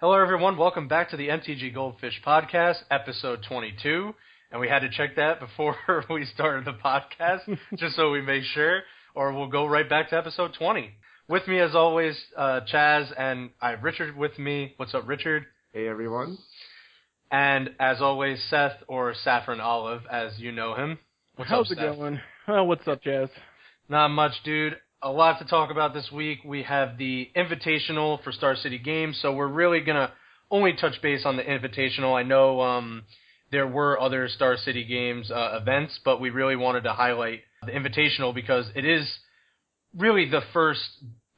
Hello, everyone. Welcome back to the MTG Goldfish Podcast, episode 22. And we had to check that before we started the podcast, just so we make sure, or we'll go right back to episode 20. With me, as always, uh, Chaz, and I have Richard with me. What's up, Richard? Hey, everyone. And as always, Seth, or Saffron Olive, as you know him. What's How's up, it Seth? going? Oh, what's up, Chaz? Not much, dude. A lot to talk about this week. We have the Invitational for Star City Games, so we're really gonna only touch base on the Invitational. I know um, there were other Star City Games uh, events, but we really wanted to highlight the Invitational because it is really the first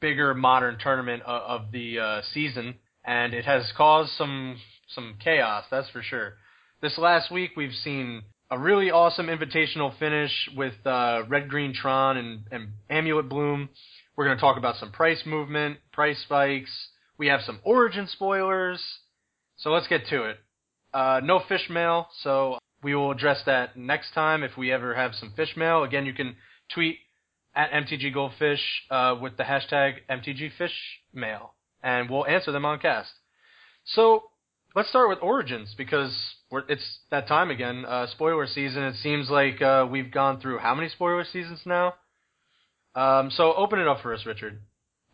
bigger modern tournament of, of the uh, season, and it has caused some some chaos. That's for sure. This last week, we've seen a really awesome invitational finish with uh, Red Green Tron and, and Amulet Bloom. We're going to talk about some price movement, price spikes. We have some origin spoilers. So let's get to it. Uh, no fish mail, so we will address that next time if we ever have some fish mail. Again, you can tweet at MTG Goldfish uh, with the hashtag MTG Fish Mail, and we'll answer them on cast. So let's start with Origins because we're, it's that time again. Uh, spoiler season. It seems like uh, we've gone through how many spoiler seasons now? Um, so open it up for us, Richard.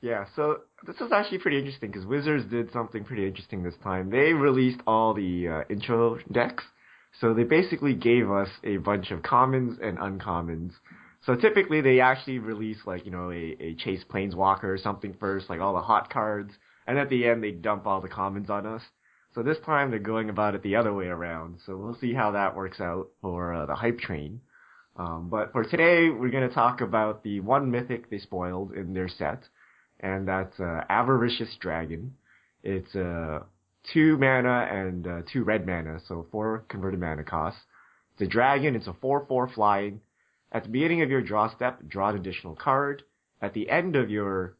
Yeah, so this is actually pretty interesting because Wizards did something pretty interesting this time. They released all the uh, intro decks, so they basically gave us a bunch of commons and uncommons. So typically they actually release like you know a, a Chase Planeswalker or something first, like all the hot cards, and at the end they dump all the commons on us. So this time they're going about it the other way around. So we'll see how that works out for uh, the hype train. Um, but for today, we're going to talk about the one mythic they spoiled in their set, and that's uh, Avaricious Dragon. It's uh, two mana and uh, two red mana, so four converted mana costs. It's a dragon. It's a four-four flying. At the beginning of your draw step, draw an additional card. At the end of your,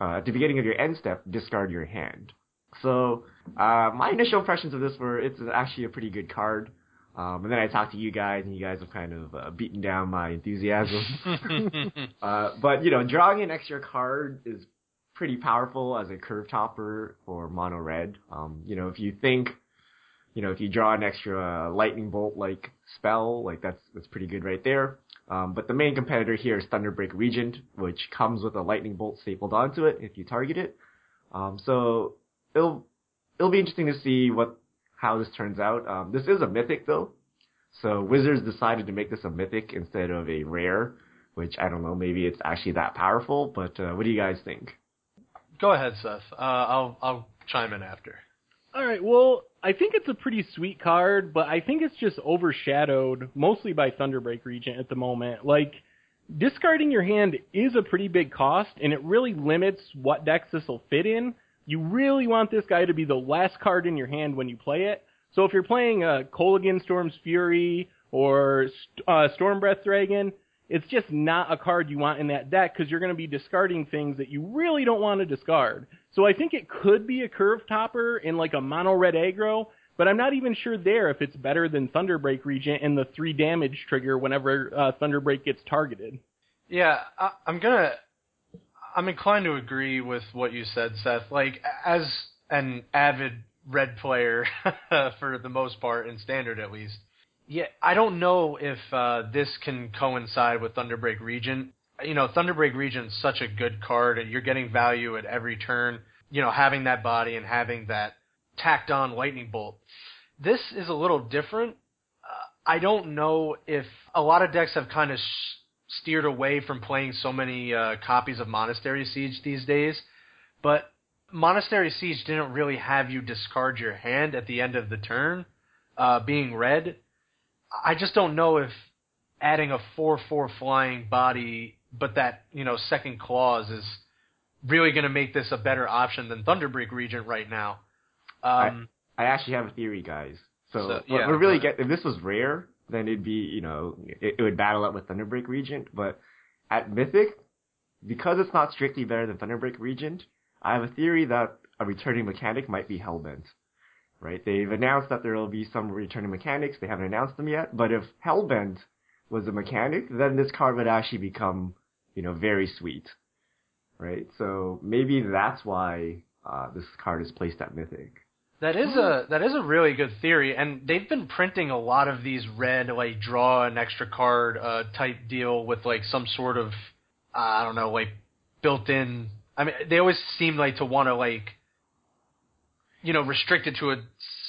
uh, at the beginning of your end step, discard your hand. So uh, my initial impressions of this were it's actually a pretty good card. Um, and then I talked to you guys, and you guys have kind of uh, beaten down my enthusiasm. uh, but you know, drawing an extra card is pretty powerful as a curve topper for mono red. Um, you know, if you think, you know, if you draw an extra lightning bolt like spell, like that's that's pretty good right there. Um, but the main competitor here is Thunderbreak Regent, which comes with a lightning bolt stapled onto it if you target it. Um, so it'll it'll be interesting to see what how this turns out. Um, this is a mythic though, so Wizards decided to make this a mythic instead of a rare, which I don't know, maybe it's actually that powerful. But uh, what do you guys think? Go ahead, Seth. Uh, I'll I'll chime in after. All right, well, I think it's a pretty sweet card, but I think it's just overshadowed mostly by Thunderbreak Regent at the moment. Like, discarding your hand is a pretty big cost, and it really limits what decks this will fit in. You really want this guy to be the last card in your hand when you play it. So if you're playing a Kolaghan Storm's Fury or uh, Storm Breath Dragon, it's just not a card you want in that deck because you're going to be discarding things that you really don't want to discard. So I think it could be a curve topper in like a mono red aggro, but I'm not even sure there if it's better than Thunderbreak Regent and the three damage trigger whenever uh, Thunderbreak gets targeted. Yeah, I, I'm gonna. I'm inclined to agree with what you said, Seth. Like, as an avid red player, for the most part, in standard at least, yeah, I don't know if uh, this can coincide with Thunderbreak Regent. You know, Thunderbreak Regent's such a good card, and you're getting value at every turn. You know, having that body and having that tacked on lightning bolt. This is a little different. Uh, I don't know if a lot of decks have kind of sh- steered away from playing so many uh, copies of Monastery Siege these days, but Monastery Siege didn't really have you discard your hand at the end of the turn, uh, being red. I just don't know if adding a four-four flying body, but that you know second clause is really going to make this a better option than Thunderbreak Regent right now. Um, I actually have a theory, guys. So, So, yeah, we really get if this was rare, then it'd be you know it, it would battle out with Thunderbreak Regent. But at Mythic, because it's not strictly better than Thunderbreak Regent, I have a theory that a returning mechanic might be Hellbent. Right? They've announced that there will be some returning mechanics. They haven't announced them yet. But if Hellbent was a mechanic, then this card would actually become you know very sweet. Right? So maybe that's why uh, this card is placed at Mythic. That is a that is a really good theory, and they've been printing a lot of these red like draw an extra card uh, type deal with like some sort of uh, I don't know like built in. I mean, they always seem like to want to like you know restrict it to a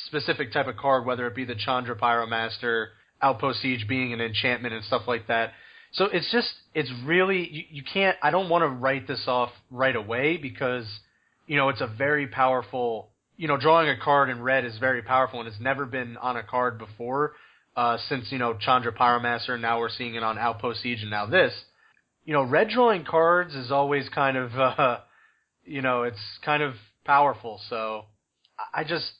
specific type of card, whether it be the Chandra Pyromaster, Outpost Siege being an enchantment and stuff like that. So it's just it's really you, you can't. I don't want to write this off right away because you know it's a very powerful you know, drawing a card in red is very powerful and it's never been on a card before. Uh, since you know Chandra Pyromaster, and now we're seeing it on Outpost Siege, and now this. You know, red drawing cards is always kind of, uh, you know, it's kind of powerful. So I just,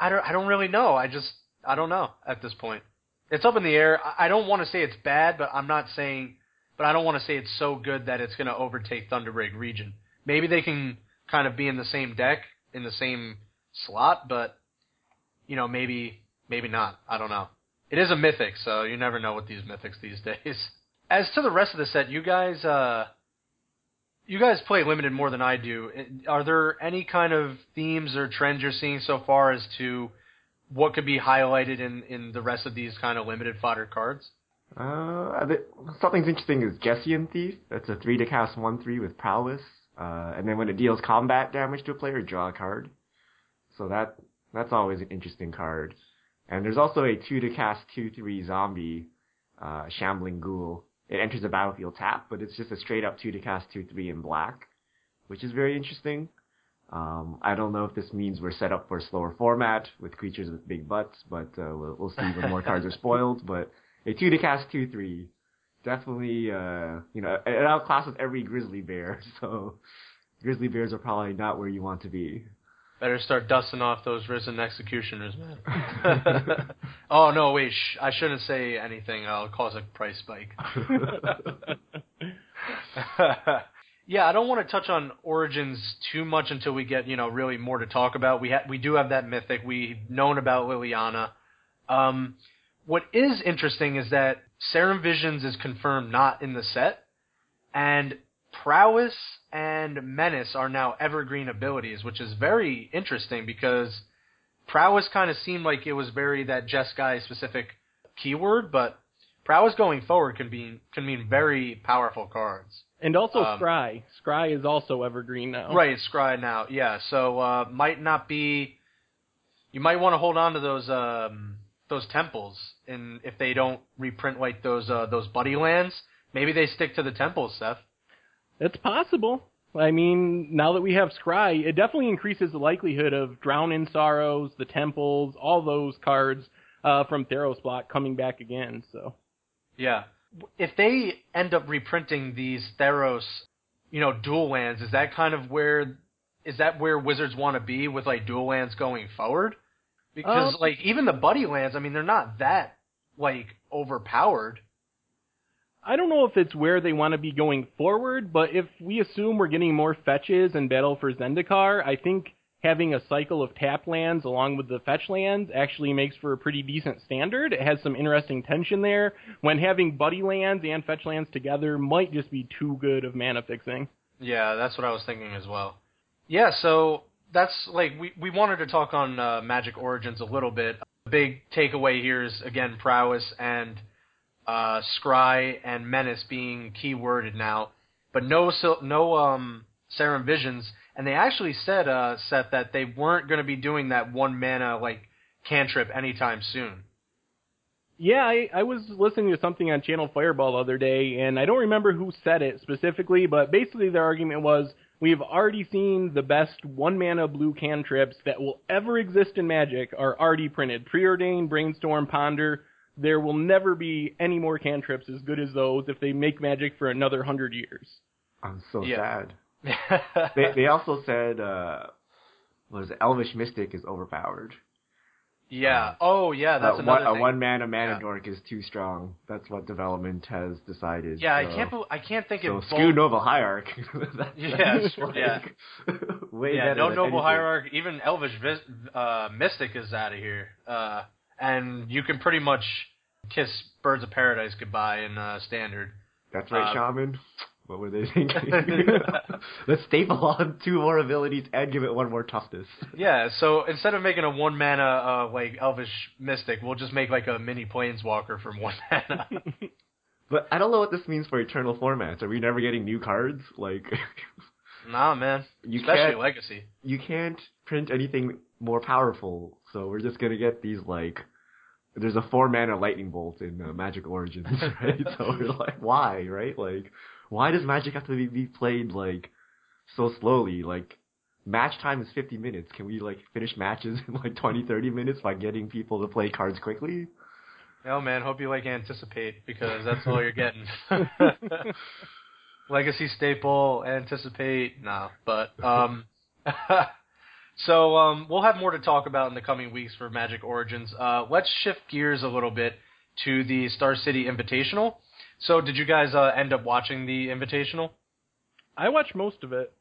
I don't, I don't really know. I just, I don't know at this point. It's up in the air. I don't want to say it's bad, but I'm not saying, but I don't want to say it's so good that it's going to overtake Thunderbreak Regent. Maybe they can kind of be in the same deck in the same slot, but you know, maybe maybe not. I don't know. It is a mythic, so you never know with these mythics these days. As to the rest of the set, you guys uh you guys play limited more than I do. Are there any kind of themes or trends you're seeing so far as to what could be highlighted in in the rest of these kind of limited fodder cards? Uh, something's interesting is Jhessian Thief. That's a three to cast one three with prowess. Uh, and then when it deals combat damage to a player, draw a card. So that that's always an interesting card. And there's also a two to cast two three zombie, uh, shambling ghoul. It enters the battlefield tap, but it's just a straight up two to cast two three in black, which is very interesting. Um, I don't know if this means we're set up for a slower format with creatures with big butts, but uh, we'll, we'll see when more cards are spoiled. But a two to cast two three definitely, uh, you know, it outclasses every grizzly bear. So grizzly bears are probably not where you want to be. Better start dusting off those risen executioners, man. oh no, wait! Sh- I shouldn't say anything. I'll cause a price spike. yeah, I don't want to touch on origins too much until we get you know really more to talk about. We ha- we do have that mythic. We've known about Liliana. Um, what is interesting is that Serum Visions is confirmed not in the set, and Prowess and Menace are now evergreen abilities, which is very interesting because Prowess kind of seemed like it was very that Jeskai specific keyword, but Prowess going forward can be can mean very powerful cards. And also um, Scry. Scry is also evergreen now. Right, Scry now. Yeah, so uh, might not be. You might want to hold on to those um, those temples, and if they don't reprint like those uh, those buddy lands, maybe they stick to the temples, Seth. It's possible. I mean, now that we have Scry, it definitely increases the likelihood of Drown in Sorrows, the temples, all those cards uh, from Theros block coming back again. So, yeah, if they end up reprinting these Theros, you know, dual lands, is that kind of where is that where Wizards want to be with like dual lands going forward? Because um, like even the buddy lands, I mean, they're not that like overpowered. I don't know if it's where they want to be going forward, but if we assume we're getting more fetches and Battle for Zendikar, I think having a cycle of tap lands along with the fetch lands actually makes for a pretty decent standard. It has some interesting tension there. When having buddy lands and fetch lands together might just be too good of mana fixing. Yeah, that's what I was thinking as well. Yeah, so that's like we we wanted to talk on uh, Magic Origins a little bit. The big takeaway here is again prowess and uh, scry and menace being keyworded now, but no no um Serum Visions, and they actually said uh set that they weren't going to be doing that one mana like cantrip anytime soon. Yeah, I, I was listening to something on Channel Fireball the other day, and I don't remember who said it specifically, but basically their argument was We've already seen the best one mana blue cantrips that will ever exist in Magic are already printed. Preordain, Brainstorm, Ponder. There will never be any more cantrips as good as those if they make Magic for another hundred years. I'm so yeah. sad. they they also said uh what is it, Elvish Mystic is overpowered. Yeah. Um, oh, yeah. That's uh, another one, thing. A one mana mana yeah. dork is too strong. That's what development has decided. Yeah, so. I can't. I can't think so of. Skew Noble Hierarch. yeah, yeah. Way yeah, no Noble anything. Hierarch. Even Elvish uh, Mystic is out of here. Uh, and you can pretty much kiss Birds of Paradise goodbye in uh, Standard. That's right, uh, Shaman. What were they thinking? Let's staple on two more abilities and give it one more toughness. Yeah, so instead of making a one mana uh, like elvish mystic, we'll just make like a mini planeswalker from one mana. But I don't know what this means for eternal formats. Are we never getting new cards? Like, nah, man. You Especially can't- legacy. you can't print anything more powerful, so we're just gonna get these like. There's a four mana lightning bolt in uh, Magic Origins, right? so we're like, why, right? Like, why does Magic have to be, played like so slowly? Like, match time is 50 minutes. Can we like finish matches in like 20, 30 minutes by getting people to play cards quickly? Oh man, hope you like anticipate because that's all you're getting. Legacy staple, anticipate, nah. But um so um we'll have more to talk about in the coming weeks for Magic Origins. Uh let's shift gears a little bit to the Star City Invitational. So did you guys uh, end up watching the Invitational? I watched most of it.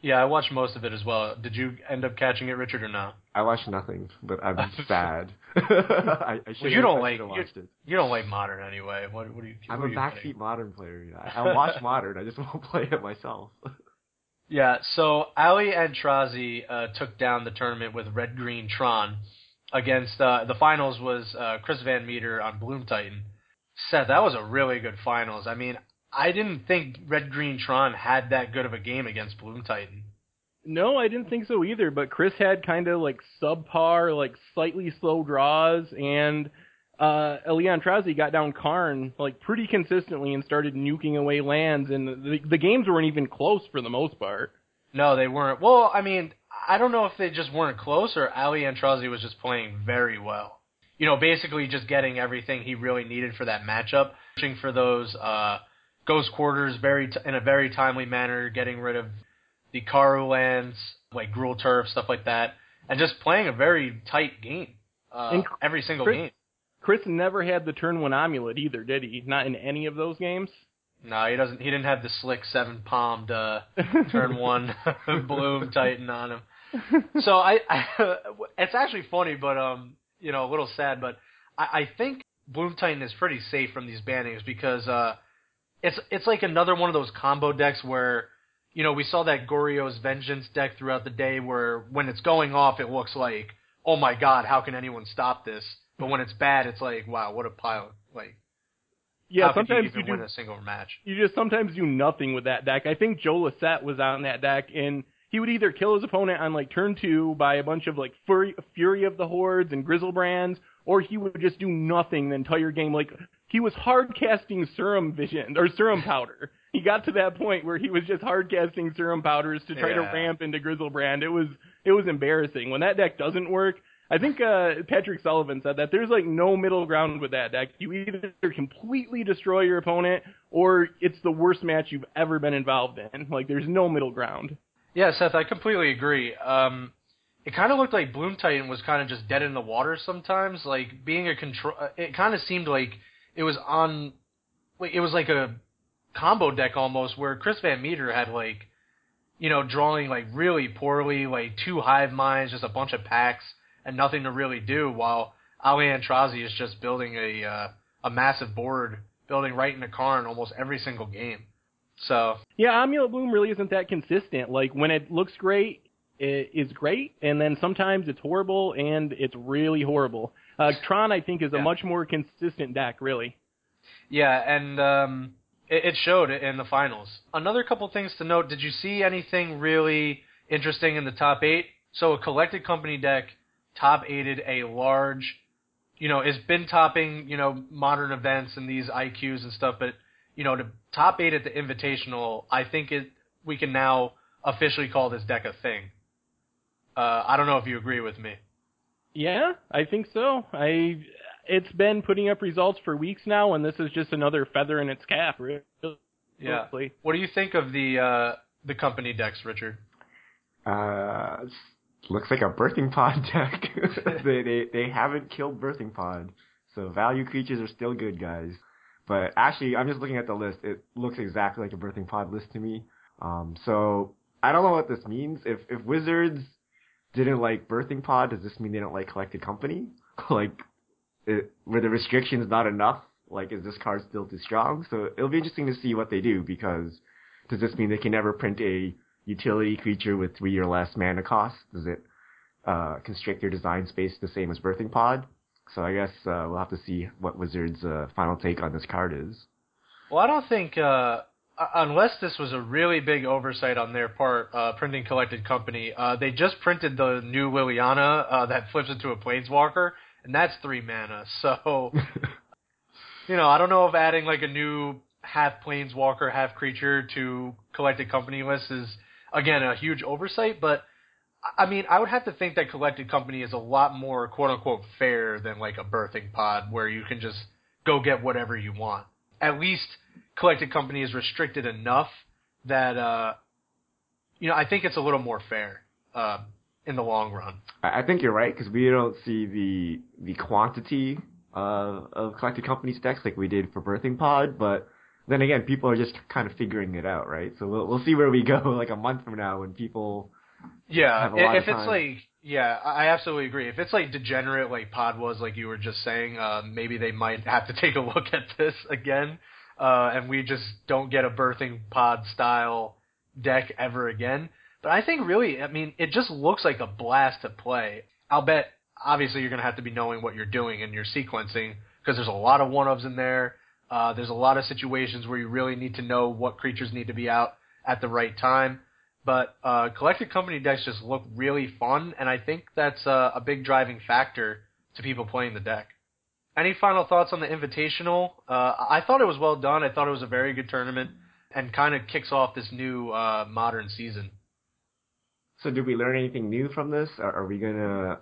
Yeah, I watched most of it as well. Did you end up catching it, Richard, or not? I watched nothing, but I'm sad. I, I should you don't like- should've you- it. You don't like modern anyway. What, what do you? I'm what a are you kidding? backseat modern player. I, I watch modern. I just won't play it myself. Yeah, so Ali Aintrazi uh, took down the tournament with Red Green Tron against uh, the finals was uh, Chris Van Meter on Bloom Titan. Seth, that was a really good finals. I mean, I didn't think Red Green Tron had that good of a game against Bloom Titan. No, I didn't think so either. But Chris had kind of like subpar, like slightly slow draws, and uh, Ali Aintrazi got down Karn like pretty consistently and started nuking away lands, and the, the games weren't even close for the most part. No, they weren't. Well, I mean, I don't know if they just weren't close or Ali Aintrazi was just playing very well. You know, basically just getting everything he really needed for that matchup, searching for those uh, ghost quarters very t- in a very timely manner, getting rid of the Karoo lands like Gruul Turf, stuff like that, and just playing a very tight game uh, And every single game. Chris never had the turn one amulet either, did he? Not in any of those games. No, he doesn't. He didn't have the slick seven palmed uh, turn one bloom titan on him. So I, I, it's actually funny, but um, you know, a little sad, but I, I think Bloom Titan is pretty safe from these bannings because uh, it's it's like another one of those combo decks where, you know, we saw that Goryo's Vengeance deck throughout the day where when it's going off, it looks like, oh my god, how can anyone stop this? But when it's bad, it's like, wow, what a pile! Like, Yeah, sometimes you even you win do a single match? you just sometimes do nothing with that deck. I think Joe Lossett was on that deck, and he would either kill his opponent on like turn two by a bunch of like Fury, Fury of the Hordes and Griselbrands, or he would just do nothing the entire game. Like he was hard casting Serum Vision or Serum Powder. He got to that point where he was just hard casting Serum Powders to try to ramp into Griselbrand. It was it was embarrassing when that deck doesn't work. I think uh, Patrick Sullivan said that there's like no middle ground with that deck. You either completely destroy your opponent, or it's the worst match you've ever been involved in. Like there's no middle ground. Yeah, Seth, I completely agree. Um, it kind of looked like Bloom Titan was kind of just dead in the water sometimes. Like being a control, uh, it kind of seemed like it was on, it was like a combo deck almost, where Chris Van Meter had like, you know, drawing like really poorly, like two hive minds, just a bunch of packs, and nothing to really do, while Ali Aintrazi is just building a uh, a massive board, building right into Karn almost every single game. So Yeah, Amulet Bloom really isn't that consistent. Like when it looks great, it is great, and then sometimes it's horrible and it's really horrible. Uh, Tron, I think, is a much more consistent deck, really. Yeah, and um, it, it showed in the finals. Another couple things to note: Did you see anything really interesting in the top eight? So a collected company deck top eighted a large, you know, has been topping you know modern events and these IQs and stuff, but you know to top eight at the Invitational, I think it we can now officially call this deck a thing. Uh, I don't know if you agree with me. Yeah, I think so. I it's been putting up results for weeks now, and this is just another feather in its cap. Really. Yeah. Honestly. What do you think of the uh, the company decks, Richard? Uh, looks like a birthing pod deck. they, they they haven't killed birthing pod, so value creatures are still good, guys. But actually, I'm just looking at the list. It looks exactly like a birthing pod list to me. Um, so I don't know what this means. If if Wizards didn't like birthing pod, does this mean they don't like collected company? like, it, were the restrictions not enough? Like, is this card still too strong? So it'll be interesting to see what they do because does this mean they can never print a utility creature with three or less mana cost? Does it uh, constrict their design space the same as Birthing Pod? So I guess uh, we'll have to see what Wizards' uh, final take on this card is. Well, I don't think uh, unless this was a really big oversight on their part, uh, printing collected company. Uh, they just printed the new Liliana uh, that flips into a Planeswalker, and that's three mana. So, you know, I don't know if adding like a new half Planeswalker, half creature to collected company list is again a huge oversight, but. I mean, I would have to think that collected company is a lot more quote unquote fair than like a birthing pod where you can just go get whatever you want. At least collected company is restricted enough that uh, you know I think it's a little more fair uh, in the long run. I think you're right because we don't see the the quantity uh, of collected company decks like we did for Birthing Pod, but then again, people are just kind of figuring it out, right? So we'll we'll see where we go like a month from now when people yeah if it's like yeah I absolutely agree if it's like degenerate like Pod was like you were just saying uh, maybe they might have to take a look at this again uh, and we just don't get a birthing pod style deck ever again. But I think really, I mean, it just looks like a blast to play. I'll bet, obviously, you're going to have to be knowing what you're doing and you're sequencing because there's a lot of one ofs in there. Uh, there's a lot of situations where you really need to know what creatures need to be out at the right time. But uh, collected company decks just look really fun, and I think that's a big driving factor to people playing the deck. Any final thoughts on the Invitational? Uh, I thought it was well done. I thought it was a very good tournament and kind of kicks off this new uh, modern season. So, did we learn anything new from this? Are, we gonna?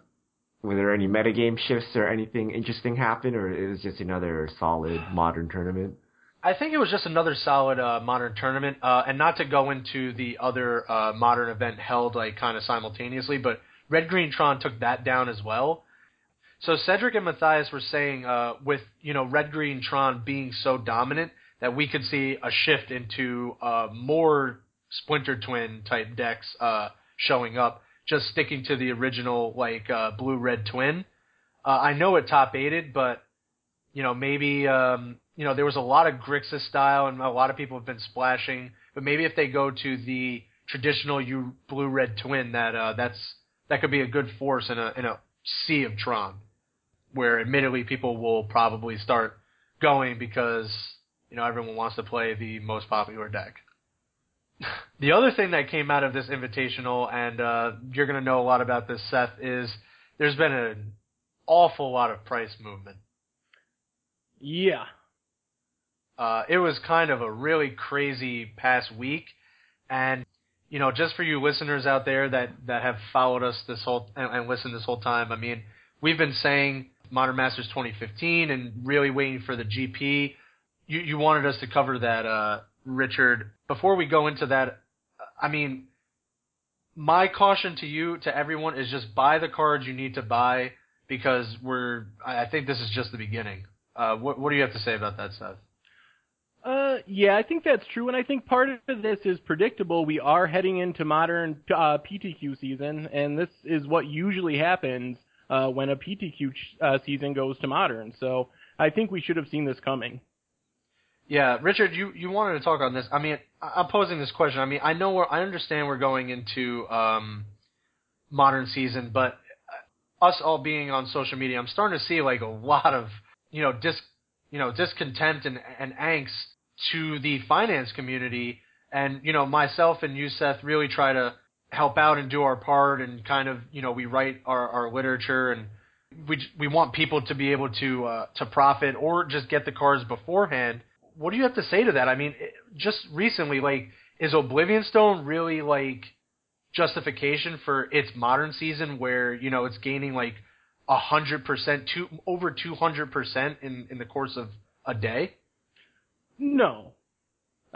Were there any metagame shifts or anything interesting happen, or it was just another solid modern tournament? I think it was just another solid uh, modern tournament, uh, and not to go into the other uh, modern event held like kind of simultaneously, but Red Green Tron took that down as well. So Cedric and Matthias were saying, uh, with you know Red Green Tron being so dominant, that we could see a shift into uh, more Splinter Twin type decks uh, showing up, just sticking to the original like uh, Blue Red Twin. Uh, I know it top aided, but you know maybe um, you know there was a lot of Grixis style, and a lot of people have been splashing. But maybe if they go to the traditional Blue Red Twin, that uh, that's that could be a good force in a in a sea of Tron where admittedly people will probably start going because you know everyone wants to play the most popular deck. the other thing that came out of this invitational, and uh, you're going to know a lot about this, Seth, is there's been an awful lot of price movement. Yeah. Uh, it was kind of a really crazy past week, and you know, just for you listeners out there that that have followed us this whole and, and listened this whole time, I mean, we've been saying Modern Masters 2015 and really waiting for the GP. You, you wanted us to cover that, uh, Richard. Before we go into that, I mean, my caution to you, to everyone, is just buy the cards you need to buy because we're. I think this is just the beginning. Uh, what, what do you have to say about that, Seth? Uh, yeah, I think that's true, and I think part of this is predictable. We are heading into modern uh, PTQ season, and this is what usually happens uh, when a PTQ uh, season goes to modern. So I think we should have seen this coming. Yeah, Richard, you, you wanted to talk on this. I mean, I'm posing this question. I mean, I know we're, I understand we're going into um, modern season, but us all being on social media, I'm starting to see like a lot of you know dis you know discontent and, and angst to the finance community, and you know myself and you, Seth, really try to help out and do our part and kind of you know we write our, our literature and we we want people to be able to uh, to profit or just get the cars beforehand. What do you have to say to that? I mean, just recently, like, is Oblivion Stone really like justification for its modern season where you know it's gaining like a hundred percent, two over two hundred percent in in the course of a day? No,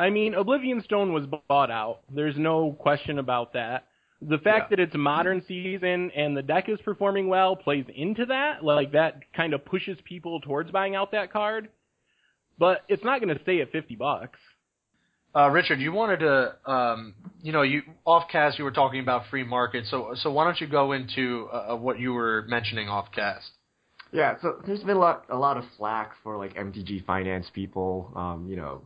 I mean, Oblivion Stone was bought out. There's no question about that. The fact yeah. that it's a modern season and the deck is performing well plays into that. Like that kind of pushes people towards buying out that card. But it's not going to stay at 50 bucks. Uh, Richard, you wanted to, um, you know, you off cast you were talking about free market, so so why don't you go into uh, what you were mentioning off cast? Yeah, so there's been a lot a lot of flack for like MTG finance people, um, you know,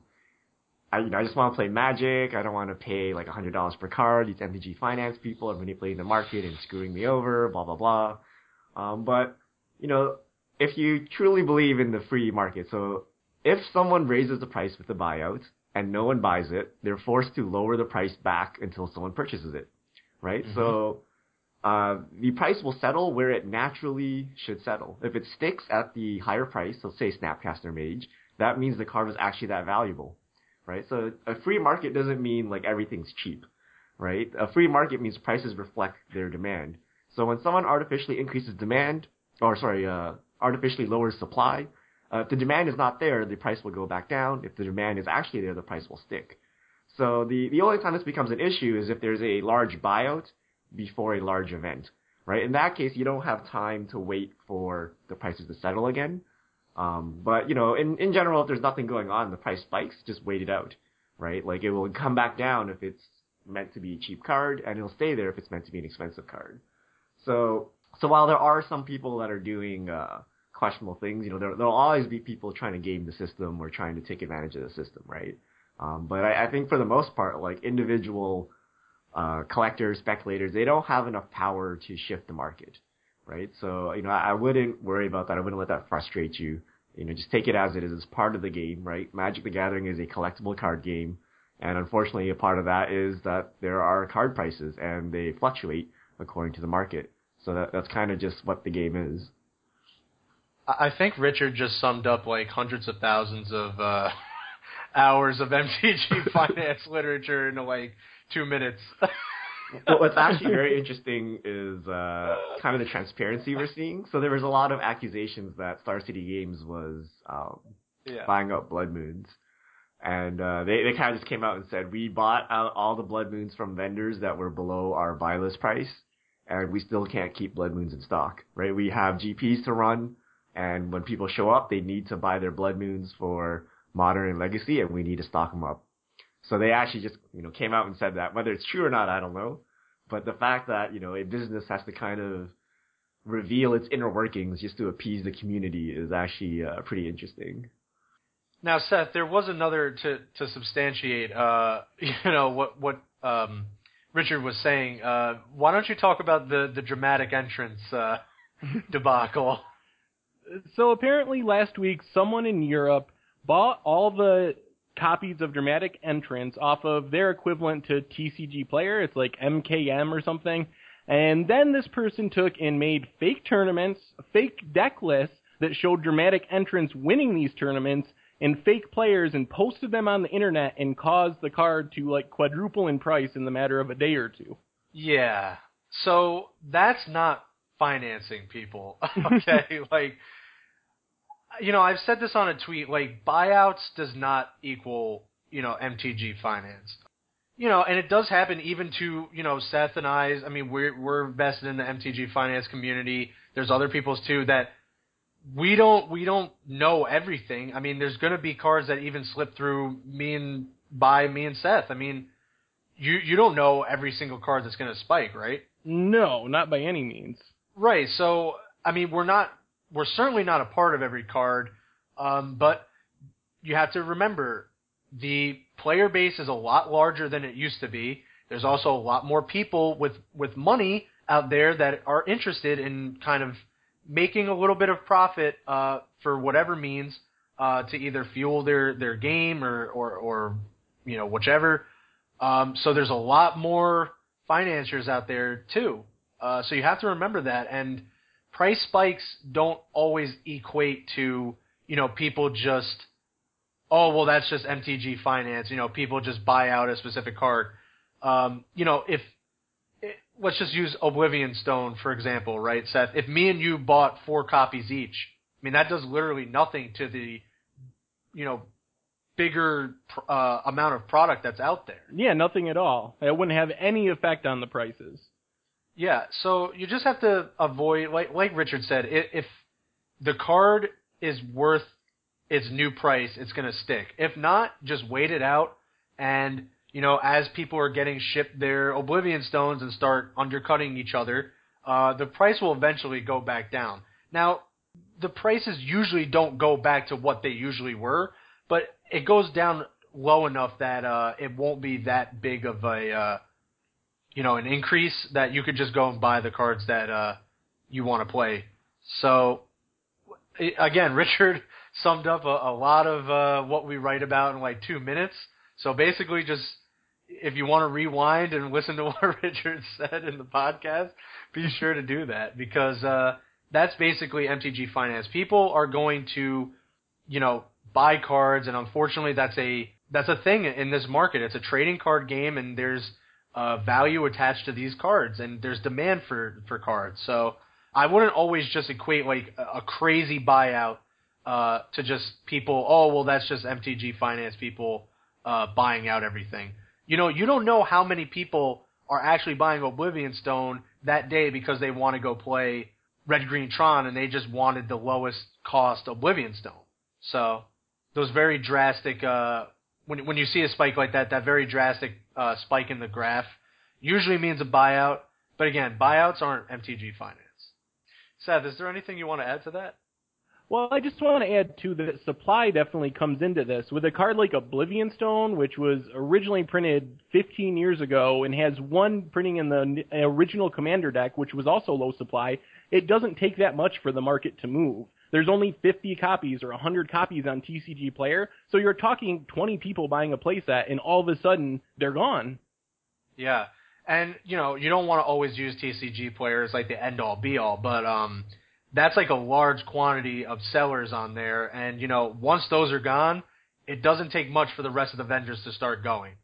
I, you know, I just want to play Magic. I don't want to pay like a hundred dollars per card. These MTG finance people are manipulating the market and screwing me over. Blah blah blah. Um, but you know, if you truly believe in the free market, so if someone raises the price with the buyout and no one buys it, they're forced to lower the price back until someone purchases it, right? Mhm. So uh, the price will settle where it naturally should settle. If it sticks at the higher price, so say Snapcaster Mage, that means the card was actually that valuable, right? So a free market doesn't mean like everything's cheap, right? A free market means prices reflect their demand. So when someone artificially increases demand, or sorry, uh, artificially lowers supply, uh, if the demand is not there, the price will go back down. If the demand is actually there, the price will stick. So the, the only time this becomes an issue is if there's a large buyout before a large event, right? In that case, you don't have time to wait for the prices to settle again. Um, but you know, in, in general, if there's nothing going on, the price spikes, just wait it out, right? Like it will come back down if it's meant to be a cheap card, and it'll stay there if it's meant to be an expensive card. So, so while there are some people that are doing, uh, questionable things, you know, there, there'll always be people trying to game the system or trying to take advantage of the system, right? Um, but I, I think for the most part, like individual, uh, collectors, speculators, they don't have enough power to shift the market, right? So, you know, I, I wouldn't worry about that. I wouldn't let that frustrate you. You know, just take it as it is. It's part of the game, right? Magic the Gathering is a collectible card game. And unfortunately, a part of that is that there are card prices and they fluctuate according to the market. So that, that's kind of just what the game is. I I think Richard just summed up like hundreds of thousands of uh, hours of MTG finance literature into like two minutes. well, what's actually very interesting is uh, kind of the transparency we're seeing. So there was a lot of accusations that Star City Games was um, yeah. buying up Blood Moons. And uh, they, they kind of just came out and said, we bought out all the Blood Moons from vendors that were below our buy list price, and we still can't keep Blood Moons in stock, right? We have GPs to run, and when people show up, they need to buy their Blood Moons for Modern and Legacy, and we need to stock them up. So they actually just, you know, came out and said that. Whether it's true or not, I don't know. But the fact that, you know, a business has to kind of reveal its inner workings just to appease the community is actually uh, pretty interesting. Now, Seth, there was another to to substantiate, uh, you know, what what um, Richard was saying. Uh, why don't you talk about the the dramatic entrance uh, debacle? So apparently last week someone in Europe bought all the copies of Dramatic Entrance off of their equivalent to TCG Player. It's like MKM or something. And then this person took and made fake tournaments, fake deck lists that showed Dramatic Entrance winning these tournaments and fake players and posted them on the internet and caused the card to like quadruple in price in the matter of a day or two. Yeah. So that's not financing people. okay, like you know, I've said this on a tweet, like buyouts does not equal, you know, MTG finance. You know, and it does happen even to, you know, Seth and I, I mean, we're we're invested in the MTG finance community. There's other people's too that we don't we don't know everything. I mean, there's going to be cards that even slip through me and by me and Seth. I mean, you you don't know every single card that's going to spike, right? No, not by any means. Right. So, I mean, we're not we're certainly not a part of every card, um, but you have to remember the player base is a lot larger than it used to be. There's also a lot more people with with money out there that are interested in kind of making a little bit of profit uh, for whatever means uh, to either fuel their their game or or, or you know whichever. Um, so there's a lot more financiers out there too. Uh, so you have to remember that and price spikes don't always equate to you know people just oh well that's just MTG finance you know people just buy out a specific card um, you know if let's just use Oblivion Stone for example right Seth if me and you bought four copies each I mean that does literally nothing to the you know bigger uh, amount of product that's out there Yeah, nothing at all. It wouldn't have any effect on the prices. Yeah, so you just have to avoid, like like Richard said, if the card is worth its new price, it's going to stick. If not, just wait it out, and you know, as people are getting shipped their Oblivion stones and start undercutting each other, uh, the price will eventually go back down. Now, the prices usually don't go back to what they usually were, but it goes down low enough that uh, it won't be that big of a uh, you know an increase that you could just go and buy the cards that uh, you want to play. So again, Richard summed up a, a lot of uh, what we write about in like two minutes. So basically, just if you want to rewind and listen to what Richard said in the podcast, be sure to do that because uh, that's basically MTG Finance. People are going to, you know, buy cards, and unfortunately, that's a that's a thing in this market. It's a trading card game, and there's uh, value attached to these cards, and there's demand for for cards. So I wouldn't always just equate like a, crazy buyout uh, to just people. Oh, well, that's just MTG Finance people uh, buying out everything. You know, you don't know how many people are actually buying Oblivion Stone that day because they want to go play Red Green Tron and they just wanted the lowest cost Oblivion Stone. So those very drastic uh, when when you see a spike like that, that very drastic uh, spike in the graph usually means a buyout. But again, buyouts aren't MTG Finance. Seth, is there anything you want to add to that? Well, I just want to add too that supply definitely comes into this. With a card like Oblivion Stone, which was originally printed 15 years ago and has one printing in the original Commander deck, which was also low supply, it doesn't take that much for the market to move. There's only 50 copies or 100 copies on TCG Player, so you're talking 20 people buying a playset, and all of a sudden they're gone. Yeah, and you know you don't want to always use TCG Player as like the end all be all, but um that's like a large quantity of sellers on there. And, you know, once those are gone, it doesn't take much for the rest of the vendors to start going.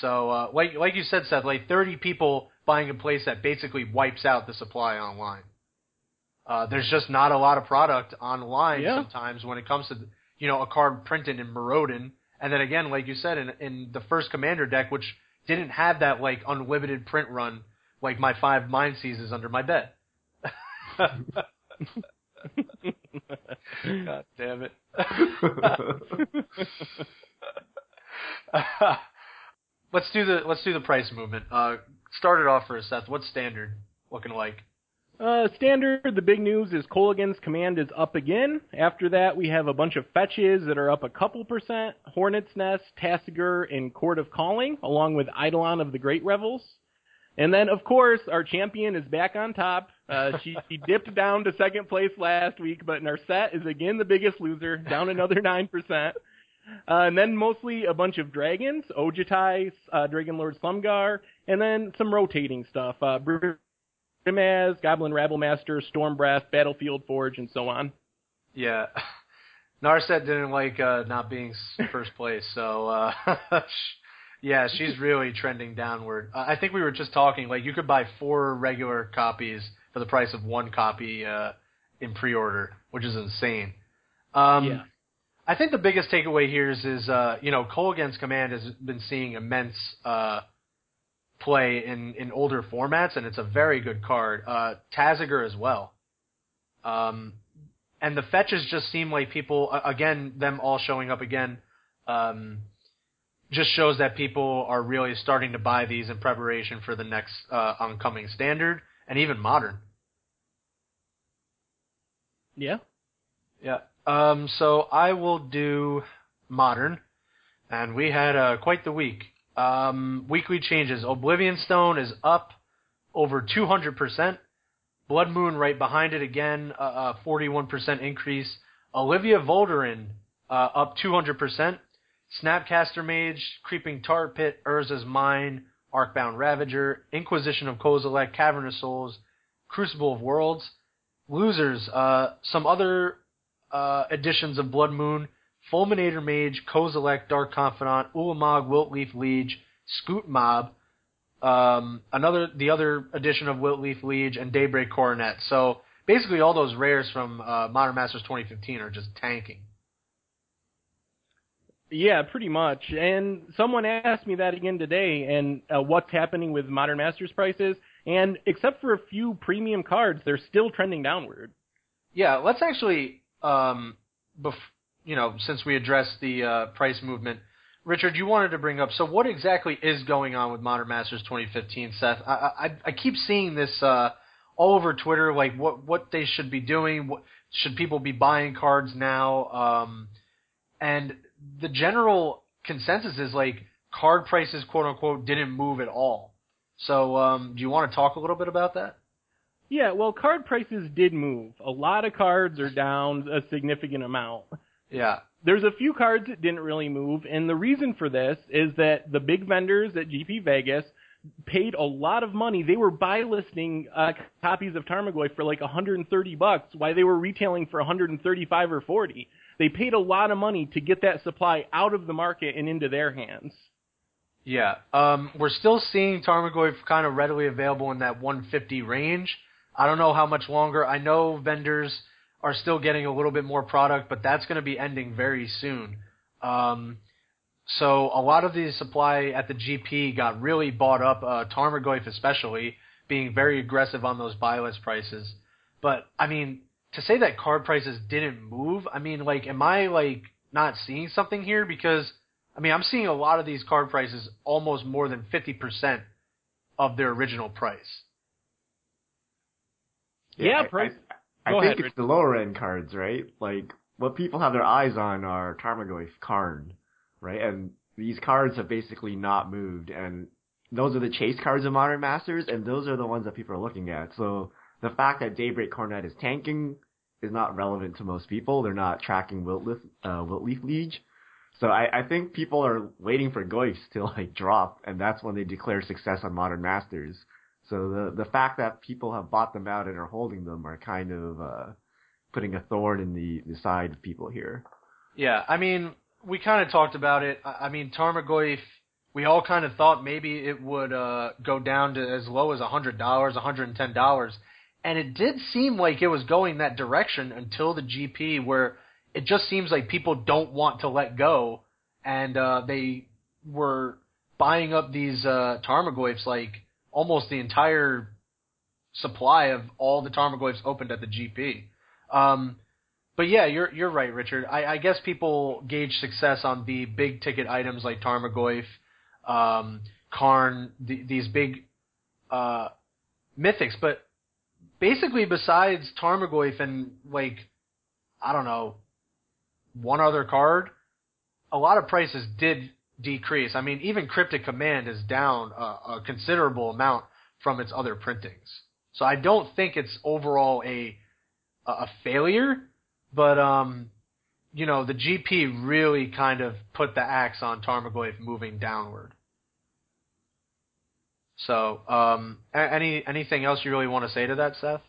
So, uh, like, like you said, Seth, like 30 people buying a that basically wipes out the supply online. Uh, there's just not a lot of product online yeah. sometimes when it comes to, you know, a card printed in Mirrodin. And then again, like you said, in, in the first Commander deck, which didn't have that, like, unlimited print run, like my five Mind Seizes under my bed. God damn it. let's do the let's do the price movement. Uh, start it off for us, Seth. What's standard looking like? Uh, standard, the big news is Kolaghan's command is up again. After that, we have a bunch of fetches that are up a couple percent. Hornet's Nest, Tasigur, and Court of Calling, along with Eidolon of the Great Revels. And then, of course, our champion is back on top. Uh, she, she dipped down to second place last week, but Narset is again the biggest loser, down another 9%. Uh, and then mostly a bunch of dragons, Ojutai, uh, Dragon Lord Silumgar, and then some rotating stuff. Uh, Brimaz, Goblin Rabblemaster, Stormbreath, Battlefield Forge, and so on. Yeah. Narset didn't like uh, not being first place, so uh, Yeah, she's really trending downward. Uh, I think we were just talking like you could buy four regular copies for the price of one copy uh, in pre-order, which is insane. Um, yeah. I think the biggest takeaway here is, is uh, you know, Kolaghan's Command has been seeing immense uh, play in, in older formats, and it's a very good card. Uh, Tasigur as well. Um, and the fetches just seem like people, again, them all showing up again. Um, just shows that people are really starting to buy these in preparation for the next uh, oncoming standard and even modern. Yeah. Yeah. Um, so I will do modern, and we had uh, quite the week. Um, weekly changes. Oblivion Stone is up over 200%. Blood Moon right behind it again, a uh, 41% increase. Olivia Voldaren uh, up 200%. Snapcaster Mage, Creeping Tar Pit, Urza's Mine, Arcbound Ravager, Inquisition of Kozilek, Cavern of Souls, Crucible of Worlds. Losers, uh, some other uh, editions of Blood Moon, Fulminator Mage, Kozilek, Dark Confidant, Ulamog, Wiltleaf Liege, Scute Mob, um, another the other edition of Wiltleaf Liege, and Daybreak Coronet. So basically, all those rares from uh, Modern Masters 2015 are just tanking. Yeah, pretty much. And someone asked me that again today, and uh, what's happening with Modern Masters prices? And except for a few premium cards, they're still trending downward. Yeah, let's actually, um, bef- you know, since we addressed the uh, price movement, Richard, you wanted to bring up. So, what exactly is going on with Modern Masters 2015, Seth? I I, I keep seeing this uh, all over Twitter, like what what they should be doing. What, should people be buying cards now? Um, and the general consensus is like card prices, quote unquote, didn't move at all. So, um, do you want to talk a little bit about that? Yeah, well, card prices did move. A lot of cards are down a significant amount. Yeah. There's a few cards that didn't really move, and the reason for this is that the big vendors at GP Vegas paid a lot of money. They were buy listing uh, copies of Tarmogoyf for like 130 bucks, while they were retailing for 135 or 40. They paid a lot of money to get that supply out of the market and into their hands. Yeah. Um, we're still seeing Tarmogoyf kind of readily available in that 150 range. I don't know how much longer. I know vendors are still getting a little bit more product, but that's going to be ending very soon. Um, so a lot of the supply at the GP got really bought up, uh, Tarmogoyf especially, being very aggressive on those buy list prices. But, I mean, to say that card prices didn't move, I mean, like, am I, like, not seeing something here? Because, I mean, I'm seeing a lot of these card prices almost more than 50% of their original price. Yeah, I- price. I, Go think ahead, it's Rich. the lower end cards, right? Like what people have their eyes on are Tarmogoyf card, right? And these cards have basically not moved, and those are the chase cards of Modern Masters, and those are the ones that people are looking at. So the fact that Daybreak Coronet is tanking is not relevant to most people. They're not tracking Wiltleaf, uh, Wiltleaf Liege. So I, I think people are waiting for Goyfs to like drop, and that's when they declare success on Modern Masters. So the the fact that people have bought them out and are holding them are kind of uh, putting a thorn in the, the side of people here. Yeah, I mean, we kind of talked about it. I I mean, Tarmogoyf, we all kind of thought maybe it would uh, go down to as low as $100, $110. And it did seem like it was going that direction until the GP, where it just seems like people don't want to let go. And uh, they were buying up these uh, Tarmogoyfs like almost the entire supply of all the Tarmogoyfs opened at the GP. Um, but yeah, you're you're right, Richard. I, I guess people gauge success on the big ticket items like Tarmogoyf, um, Karn, the, these big uh, mythics. But basically, besides Tarmogoyf and like I don't know one other card, a lot of prices did decrease. I mean, even Cryptic Command is down a, a considerable amount from its other printings. So I don't think it's overall a a failure, but um, you know, the GP really kind of put the axe on Tarmogoyf moving downward. So, um, any anything else you really want to say to that, Seth?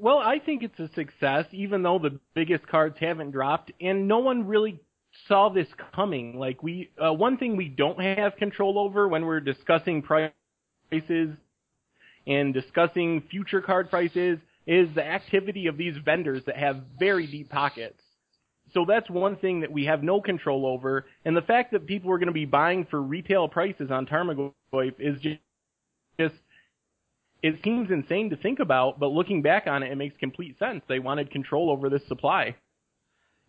Well, I think it's a success, even though the biggest cards haven't dropped, and no one really saw this coming. Like we, uh, one thing we don't have control over when we're discussing prices and discussing future card prices is the activity of these vendors that have very deep pockets. So that's one thing that we have no control over, and the fact that people are going to be buying for retail prices on Tarmogoyf is just, just it seems insane to think about, but looking back on it, it makes complete sense. They wanted control over this supply.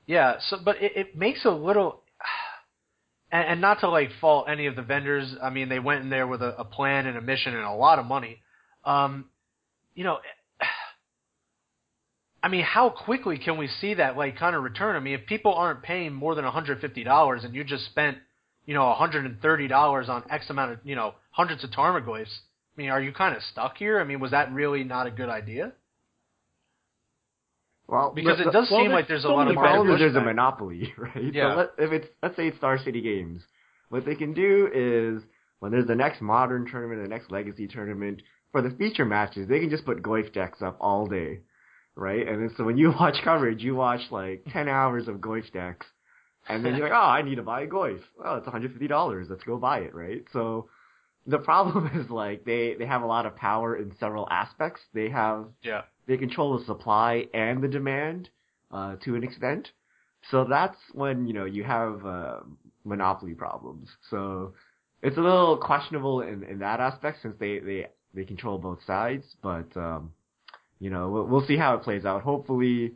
Yeah. So, but it, it makes a little, and, and not to like fault any of the vendors. I mean, they went in there with a, a plan and a mission and a lot of money. Um, you know, I mean, how quickly can we see that like kind of return? I mean, if people aren't paying more than $150 and you just spent, you know, $130 on X amount of, you know, hundreds of Tarmogoyfs, I mean, are you kind of stuck here? I mean, was that really not a good idea? Well, Because the- it does well, seem like there's a lot of many problem is there's a monopoly, right? Yeah. So let, if it's let's say it's Star City Games, what they can do is when there's the next modern tournament, the next legacy tournament, for the feature matches, they can just put Goyf decks up all day, right? And then so when you watch coverage, you watch like ten hours of Goyf decks, and then you're like, oh, I need to buy a Goyf. Well, it's 150 dollars. Let's go buy it, right? So the problem is like they they have a lot of power in several aspects. They have Yeah. They control the supply and the demand uh, to an extent. So that's when you know you have uh, monopoly problems. So it's a little questionable in, in that aspect since they, they, they control both sides. But um, you know we'll, we'll see how it plays out. Hopefully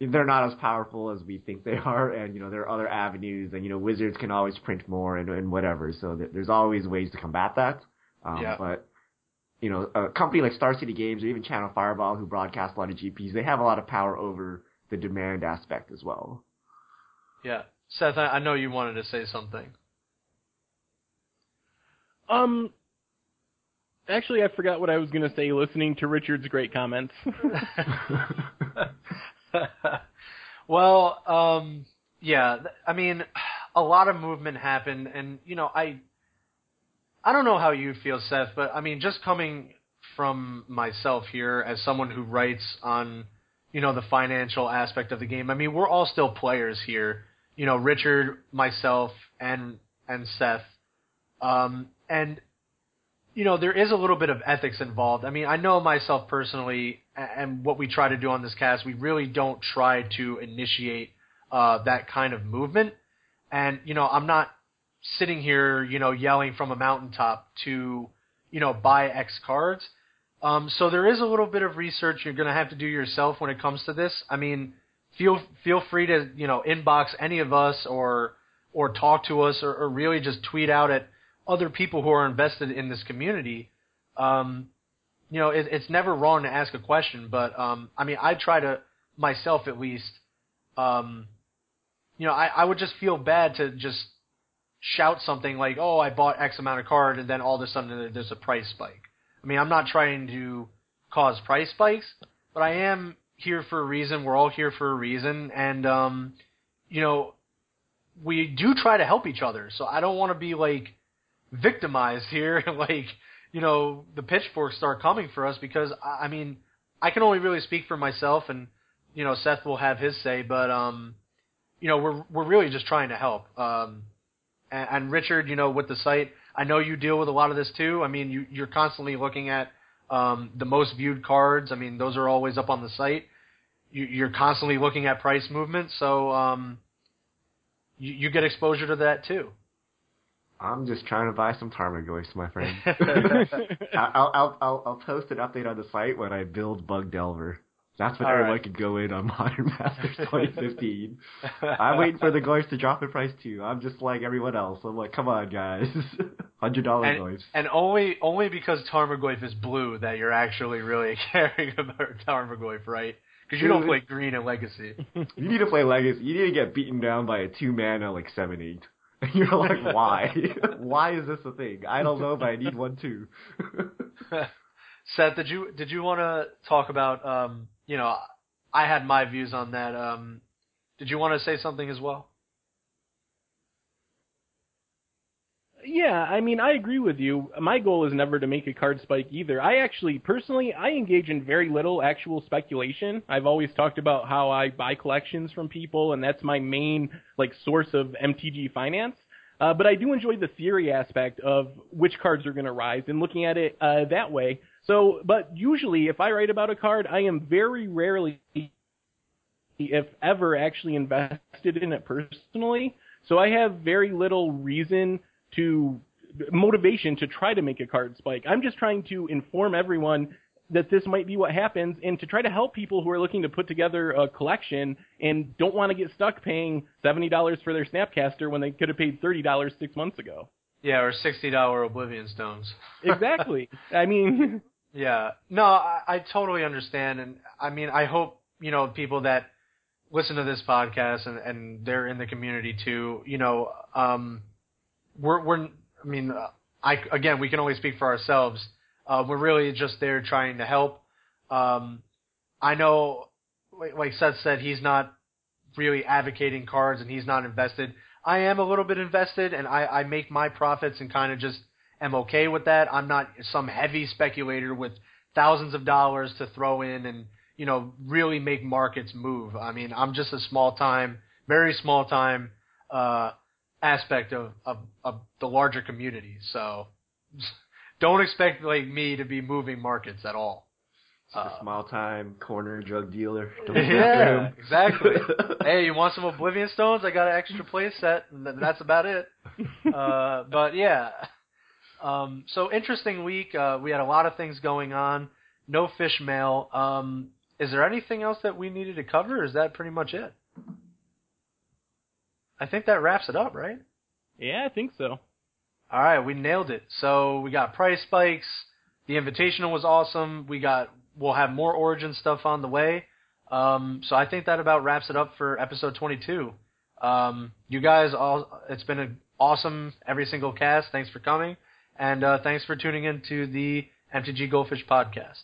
they're not as powerful as we think they are, and you know there are other avenues, and you know Wizards can always print more and, and whatever. So th- there's always ways to combat that. Um, Yeah. But you know, a company like Star City Games or even Channel Fireball, who broadcast a lot of GPs, they have a lot of power over the demand aspect as well. Yeah. Seth, I, I know you wanted to say something. Um, actually, I forgot what I was going to say. Listening to Richard's great comments. well, um, yeah, I mean, a lot of movement happened, and you know, I, I don't know how you feel, Seth, but I mean, just coming from myself here as someone who writes on, you know, the financial aspect of the game. I mean, we're all still players here. You know, Richard, myself, and and Seth, um, and you know, there is a little bit of ethics involved. I mean, I know myself personally, and what we try to do on this cast, we really don't try to initiate uh, that kind of movement. And you know, I'm not sitting here, you know, yelling from a mountaintop to, you know, buy X cards. Um, so there is a little bit of research you're going to have to do yourself when it comes to this. I mean, feel feel free to you know inbox any of us or or talk to us or, or really just tweet out at other people who are invested in this community. Um, you know, it, it's never wrong to ask a question, but um, I mean, I try to myself at least. Um, you know, I, I would just feel bad to just shout something like, "Oh, I bought X amount of card," and then all of a sudden there's a price spike. I mean, I'm not trying to cause price spikes, but I am here for a reason. We're all here for a reason, and um, you know, we do try to help each other. So I don't want to be like victimized here, like you know, the pitchforks start coming for us because I, I mean, I can only really speak for myself, and you know, Seth will have his say, but um, you know, we're we're really just trying to help. Um, and, and Richard, you know, with the site, I know you deal with a lot of this too. I mean, you you're constantly looking at um, the most viewed cards. I mean, those are always up on the site. You, you're constantly looking at price movement, so um, you, you get exposure to that too. I'm just trying to buy some Tarmogoyfs, my friend. I'll, I'll I'll I'll post an update on the site when I build Bug Delver. That's when All everyone right. can go in on Modern Masters 2015. I'm waiting for the Goyfs to drop in price too. I'm just like everyone else. I'm like, come on, guys, hundred dollar and, Goyfs. and only only because Tarmogoyf is blue that you're actually really caring about Tarmogoyf, right? Because you don't play green in Legacy. You need to play Legacy. You need to get beaten down by a two mana like seven eight. And you're like, why? why is this a thing? I don't know, but I need one too. Seth, did you did you want to talk about? Um, you know, I had my views on that. Um, did you want to say something as well? Yeah, I mean, I agree with you. My goal is never to make a card spike either. I actually, personally, I engage in very little actual speculation. I've always talked about how I buy collections from people, and that's my main like source of MTG finance. Uh, but I do enjoy the theory aspect of which cards are going to rise and looking at it uh, that way. So, but usually, if I write about a card, I am very rarely, if ever, actually invested in it personally. So I have very little reason to motivation to try to make a card spike. I'm just trying to inform everyone that this might be what happens and to try to help people who are looking to put together a collection and don't want to get stuck paying $70 for their Snapcaster when they could have paid $30 six months ago. Yeah, or sixty dollar Oblivion stones. Exactly. I mean, Yeah, no, I, I totally understand, and I mean, I hope you know people that listen to this podcast and, and they're in the community too. You know, um, we're we're I mean, I again, we can only speak for ourselves. Uh, we're really just there trying to help. Um, I know, like, like Seth said, he's not really advocating cards and he's not invested. I am a little bit invested, and I, I make my profits and kind of just am okay with that. I'm not some heavy speculator with thousands of dollars to throw in and you know really make markets move. I mean, I'm just a small time, very small time uh, aspect of, of of the larger community. So don't expect like me to be moving markets at all. Just Uh, a small time corner drug dealer. Don't yeah, exactly. hey, you want some Oblivion Stones? I got an extra play set, and that's about it. Uh, but yeah, um, so interesting week. Uh, we had a lot of things going on. No fish mail. Um, is there anything else that we needed to cover? Or is that pretty much it? I think that wraps it up, right? yeah, I think so. All right, we nailed it. So we got price spikes. The invitational was awesome. We got we'll have more origin stuff on the way. Um, so I think that about wraps it up for episode 22. Um, you guys all, it's been an awesome every single cast. Thanks for coming, and uh, thanks for tuning in to the MTG Goldfish podcast.